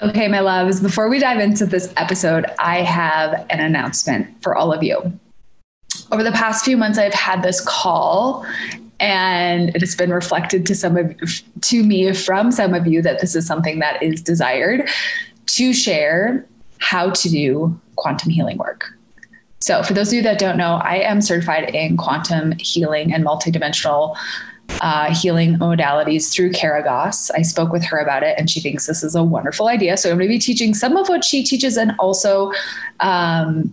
Okay, my loves, before we dive into this episode, I have an announcement for all of you. Over the past few months, I've had this call and it has been reflected to some of to me from some of you that this is something that is desired to share how to do quantum healing work. So, for those of you that don't know, I am certified in quantum healing and multidimensional uh, healing modalities through Kara Goss. I spoke with her about it and she thinks this is a wonderful idea. So I'm going to be teaching some of what she teaches and also um,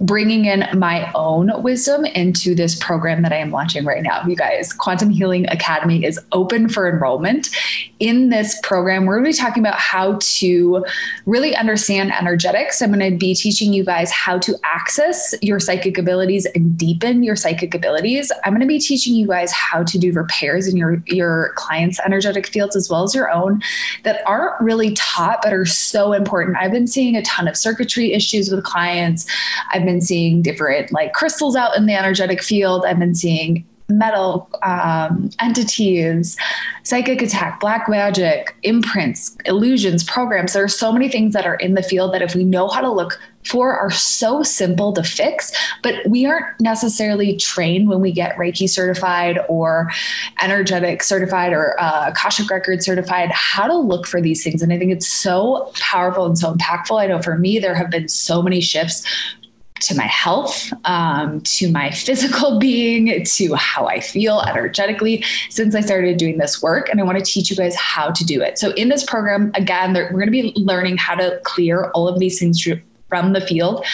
bringing in my own wisdom into this program that I am launching right now. You guys, Quantum Healing Academy is open for enrollment. In this program, we're going to be talking about how to really understand energetics. I'm going to be teaching you guys how to access your psychic abilities and deepen your psychic abilities. I'm going to be teaching you guys how to do repairs in your your clients' energetic fields as well as your own that aren't really taught but are so important. I've been seeing a ton of circuitry issues with clients. I've been seeing different like crystals out in the energetic field. I've been seeing metal um, entities, psychic attack, black magic, imprints, illusions, programs. There are so many things that are in the field that if we know how to look for are so simple to fix, but we aren't necessarily trained when we get Reiki certified or energetic certified or uh, Akashic record certified how to look for these things. And I think it's so powerful and so impactful. I know for me, there have been so many shifts to my health, um, to my physical being, to how I feel energetically since I started doing this work. And I want to teach you guys how to do it. So, in this program, again, we're going to be learning how to clear all of these things from the field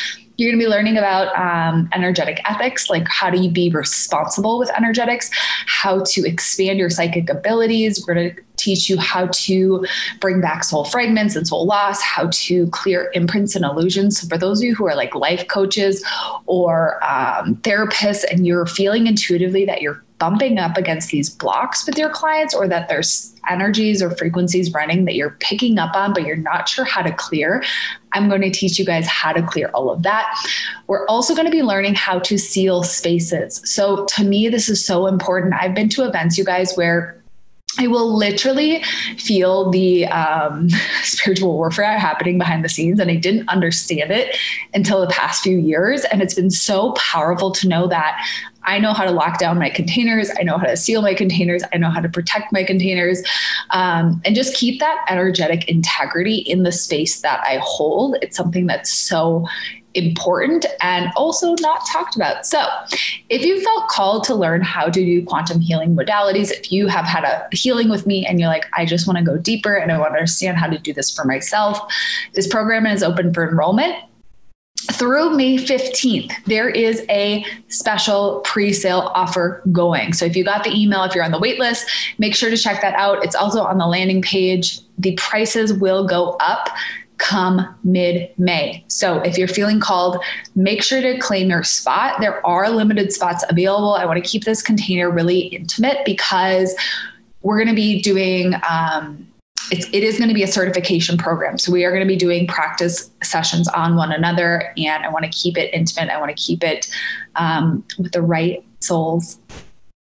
you're going to be learning about um, energetic ethics, like how do you be responsible with energetics, how to expand your psychic abilities. We're going to teach you how to bring back soul fragments and soul loss, how to clear imprints and illusions. So for those of you who are like life coaches or um, therapists and you're feeling intuitively that you're bumping up against these blocks with your clients or that there's energies or frequencies running that you're picking up on, but you're not sure how to clear, I'm going to teach you guys how to clear all of that. We're also going to be learning how to seal spaces. So to me, this is so important. I've been to events, you guys, where I will literally feel the um, spiritual warfare happening behind the scenes, and I didn't understand it until the past few years. And it's been so powerful to know that I know how to lock down my containers. I know how to seal my containers. I know how to protect my containers um, and just keep that energetic integrity in the space that I hold. It's something that's so important and also not talked about. So, if you felt called to learn how to do quantum healing modalities, if you have had a healing with me and you're like, I just want to go deeper and I want to understand how to do this for myself, this program is open for enrollment through May 15th, there is a special pre sale offer going. So if you got the email, if you're on the wait list, make sure to check that out. It's also on the landing page. The prices will go up come mid May. So if you're feeling called, make sure to claim your spot. There are limited spots available. I want to keep this container really intimate because we're going to be doing. Um, it's, it is going to be a certification program. So we are going to be doing practice sessions on one another, and I want to keep it intimate. I want to keep it um, with the right souls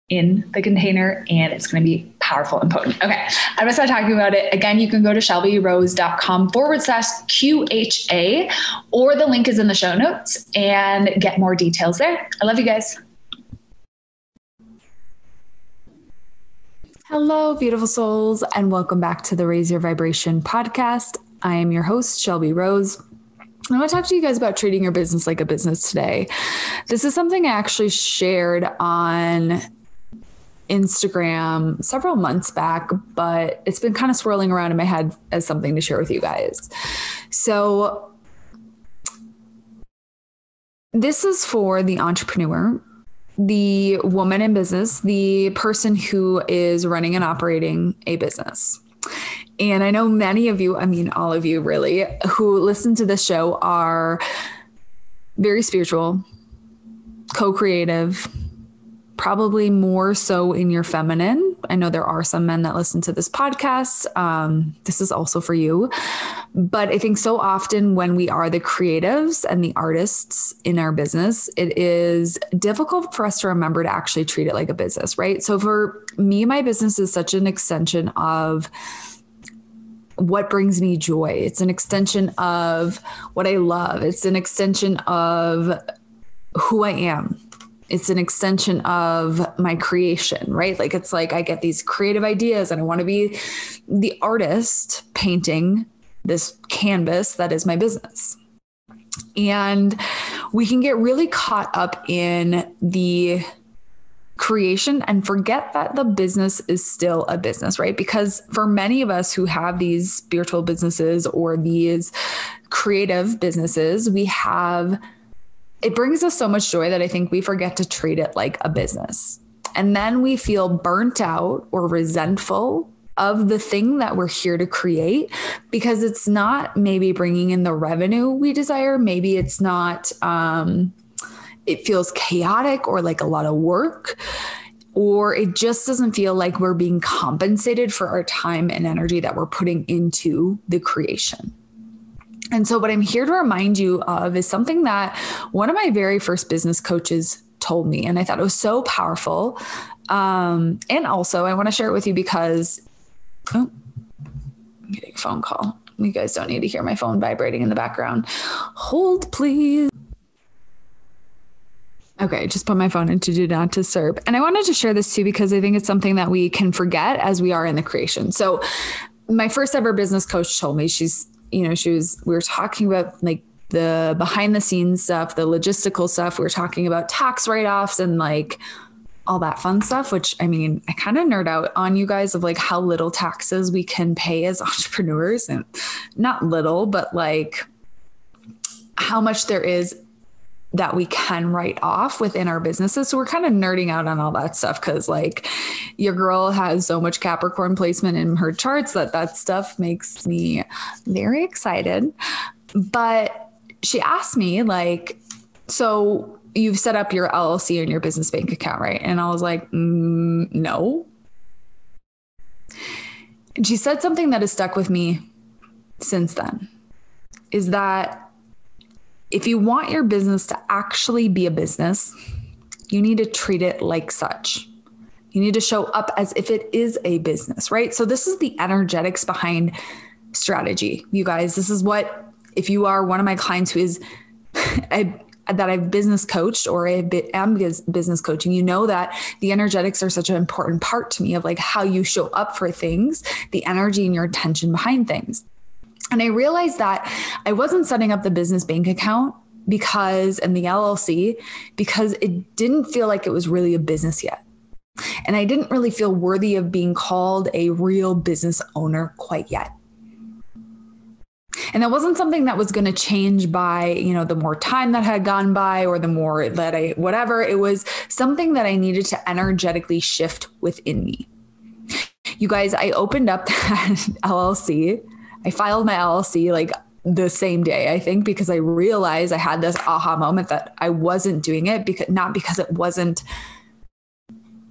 in the container, and it's going to be powerful and potent. Okay, I'm going to start talking about it. Again, you can go to shelbyrose.com forward slash QHA, or the link is in the show notes and get more details there. I love you guys. Hello, beautiful souls, and welcome back to the Raise Your Vibration podcast. I am your host, Shelby Rose. I want to talk to you guys about treating your business like a business today. This is something I actually shared on Instagram several months back, but it's been kind of swirling around in my head as something to share with you guys. So, this is for the entrepreneur, the woman in business, the person who is running and operating a business. And I know many of you, I mean, all of you really, who listen to this show are very spiritual, co creative, probably more so in your feminine. I know there are some men that listen to this podcast. Um, this is also for you. But I think so often when we are the creatives and the artists in our business, it is difficult for us to remember to actually treat it like a business, right? So for me, my business is such an extension of what brings me joy. It's an extension of what I love. It's an extension of who I am. It's an extension of my creation, right? Like it's like I get these creative ideas and I want to be the artist painting this canvas that is my business. And we can get really caught up in the creation and forget that the business is still a business, right? Because for many of us who have these spiritual businesses or these creative businesses, we have it brings us so much joy that I think we forget to treat it like a business. And then we feel burnt out or resentful of the thing that we're here to create because it's not maybe bringing in the revenue we desire. Maybe it's not um, it feels chaotic or like a lot of work or it just doesn't feel like we're being compensated for our time and energy that we're putting into the creation. And so, what I'm here to remind you of is something that one of my very first business coaches told me. And I thought it was so powerful. Um, and also, I want to share it with you because, oh, I'm getting a phone call. You guys don't need to hear my phone vibrating in the background. Hold, please. Okay, just put my phone into do not disturb. And I wanted to share this too because I think it's something that we can forget as we are in the creation. So, my first ever business coach told me she's, you know, she was, we were talking about like the behind the scenes stuff, the logistical stuff. We were talking about tax write offs and like all that fun stuff, which I mean, I kind of nerd out on you guys of like how little taxes we can pay as entrepreneurs and not little, but like how much there is that we can write off within our businesses. So we're kind of nerding out on all that stuff because like your girl has so much Capricorn placement in her charts that that stuff makes me very excited. But she asked me like, so you've set up your LLC and your business bank account, right? And I was like, mm, no. And she said something that has stuck with me since then is that if you want your business to actually be a business, you need to treat it like such. You need to show up as if it is a business, right? So, this is the energetics behind strategy, you guys. This is what, if you are one of my clients who is a, that I've business coached or I am business coaching, you know that the energetics are such an important part to me of like how you show up for things, the energy and your attention behind things. And I realized that I wasn't setting up the business bank account because, and the LLC, because it didn't feel like it was really a business yet. And I didn't really feel worthy of being called a real business owner quite yet. And that wasn't something that was going to change by, you know, the more time that had gone by or the more that I, whatever. It was something that I needed to energetically shift within me. You guys, I opened up that LLC I filed my LLC like the same day, I think, because I realized I had this aha moment that I wasn't doing it because not because it wasn't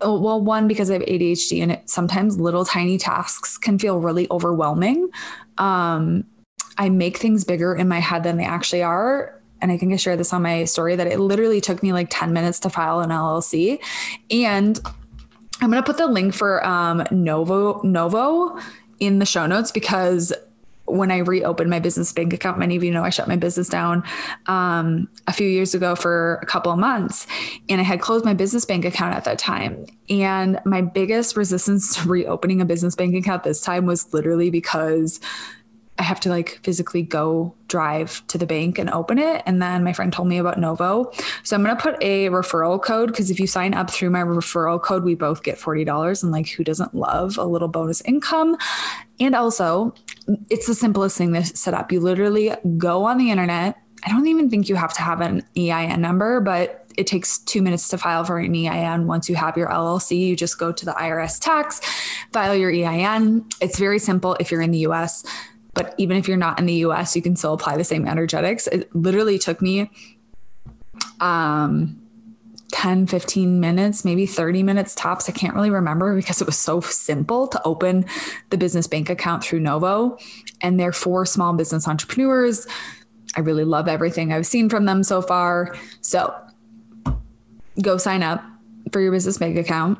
oh, well, one, because I have ADHD and it sometimes little tiny tasks can feel really overwhelming. Um, I make things bigger in my head than they actually are. And I think I shared this on my story that it literally took me like 10 minutes to file an LLC. And I'm going to put the link for um, Novo Novo in the show notes because when I reopened my business bank account, many of you know I shut my business down um, a few years ago for a couple of months, and I had closed my business bank account at that time. And my biggest resistance to reopening a business bank account this time was literally because I have to like physically go drive to the bank and open it. And then my friend told me about Novo. So I'm going to put a referral code because if you sign up through my referral code, we both get $40. And like, who doesn't love a little bonus income? And also, it's the simplest thing to set up. You literally go on the internet. I don't even think you have to have an EIN number, but it takes two minutes to file for an EIN. Once you have your LLC, you just go to the IRS tax, file your EIN. It's very simple if you're in the US. But even if you're not in the US, you can still apply the same energetics. It literally took me um 10, 15 minutes, maybe 30 minutes tops. I can't really remember because it was so simple to open the business bank account through Novo. And they're for small business entrepreneurs. I really love everything I've seen from them so far. So go sign up for your business bank account.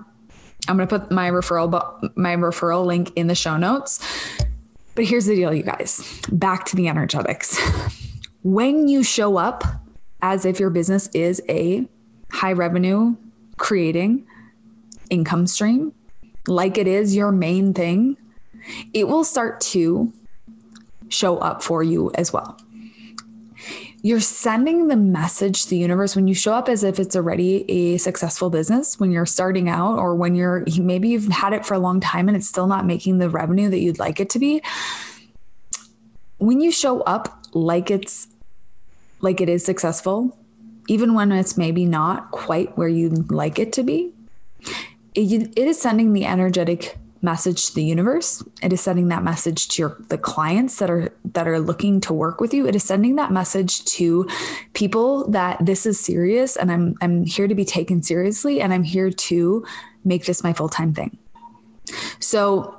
I'm going to put my referral my referral link in the show notes. But here's the deal, you guys. Back to the energetics. When you show up as if your business is a high revenue creating income stream, like it is your main thing, it will start to show up for you as well you're sending the message to the universe when you show up as if it's already a successful business when you're starting out or when you're maybe you've had it for a long time and it's still not making the revenue that you'd like it to be. When you show up like it's like it is successful even when it's maybe not quite where you'd like it to be it, it is sending the energetic message to the universe it is sending that message to your the clients that are that are looking to work with you it is sending that message to people that this is serious and i'm i'm here to be taken seriously and i'm here to make this my full-time thing so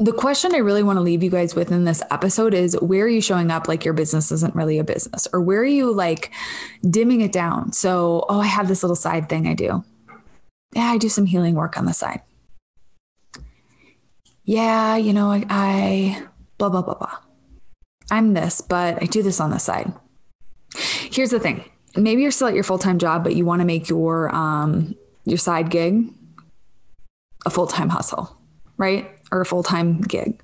the question I really want to leave you guys with in this episode is where are you showing up like your business isn't really a business? Or where are you like dimming it down? So, oh, I have this little side thing I do. Yeah, I do some healing work on the side yeah, you know, I, I blah, blah, blah, blah. I'm this, but I do this on the side. Here's the thing. Maybe you're still at your full-time job, but you want to make your um, your side gig a full-time hustle, right? Or a full-time gig.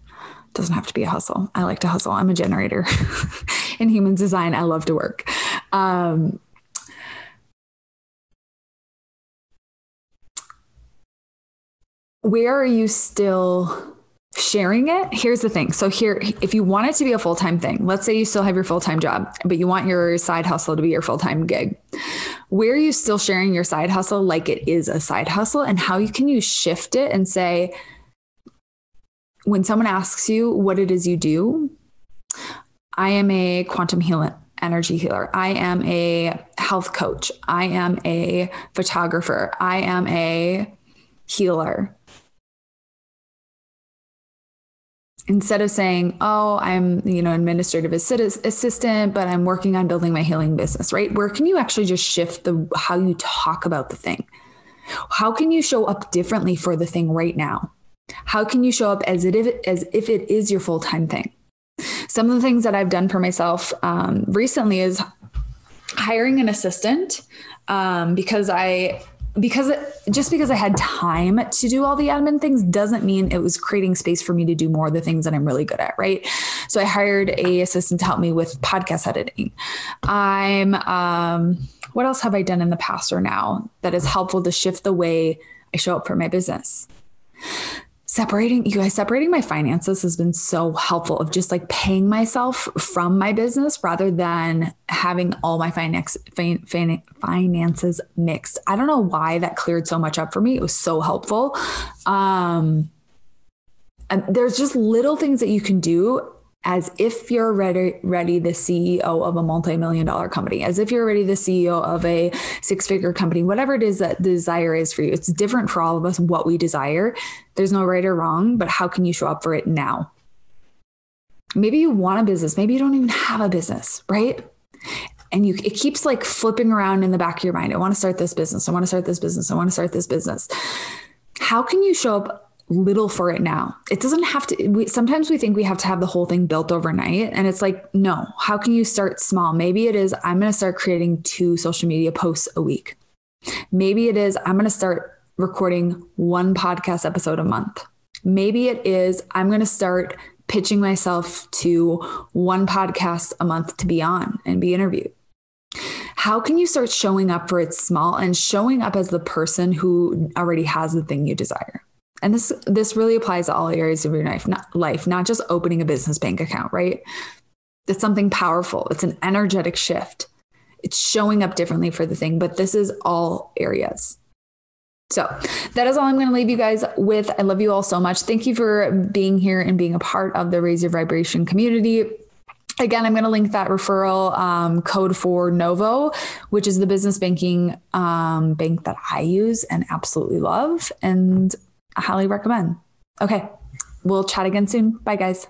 Doesn't have to be a hustle. I like to hustle. I'm a generator. In human design, I love to work. Um, where are you still sharing it here's the thing. So here if you want it to be a full-time thing let's say you still have your full-time job but you want your side hustle to be your full-time gig. Where are you still sharing your side hustle like it is a side hustle and how you can you shift it and say when someone asks you what it is you do i am a quantum healer energy healer. I am a health coach. I am a photographer. I am a healer instead of saying, "Oh, I'm, you know, administrative assistant, but I'm working on building my healing business," right? Where can you actually just shift the how you talk about the thing? How can you show up differently for the thing right now? How can you show up as if, as if it is your full time thing? Some of the things that I've done for myself um, recently is hiring an assistant um, because I because it, just because I had time to do all the admin things doesn't mean it was creating space for me to do more of the things that I'm really good at, right? So I hired a assistant to help me with podcast editing. I'm um, what else have I done in the past or now that is helpful to shift the way I show up for my business? Separating you guys separating my finances has been so helpful of just like paying myself from my business rather than having all my finance fin, fin, finances mixed. I don't know why that cleared so much up for me. It was so helpful. Um and there's just little things that you can do as if you're ready, ready the CEO of a multi-million dollar company, as if you're ready the CEO of a six-figure company, whatever it is that desire is for you. It's different for all of us what we desire. There's no right or wrong, but how can you show up for it now? Maybe you want a business, maybe you don't even have a business, right? And you it keeps like flipping around in the back of your mind. I want to start this business. I want to start this business. I want to start this business. How can you show up little for it now. It doesn't have to, we, sometimes we think we have to have the whole thing built overnight. And it's like, no, how can you start small? Maybe it is, I'm going to start creating two social media posts a week. Maybe it is, I'm going to start recording one podcast episode a month. Maybe it is, I'm going to start pitching myself to one podcast a month to be on and be interviewed? How can you start showing up for it small and showing up as the person who already has the thing you desire? And this this really applies to all areas of your life, not life, not just opening a business bank account, right? It's something powerful. It's an energetic shift. It's showing up differently for the thing, but this is all areas. So that is all I'm going to leave you guys with. I love you all so much. Thank you for being here and being a part of the Raise Your Vibration community. Again, I'm going to link that referral um, code for Novo, which is the business banking um, bank that I use and absolutely love and I highly recommend. Okay, we'll chat again soon. Bye, guys.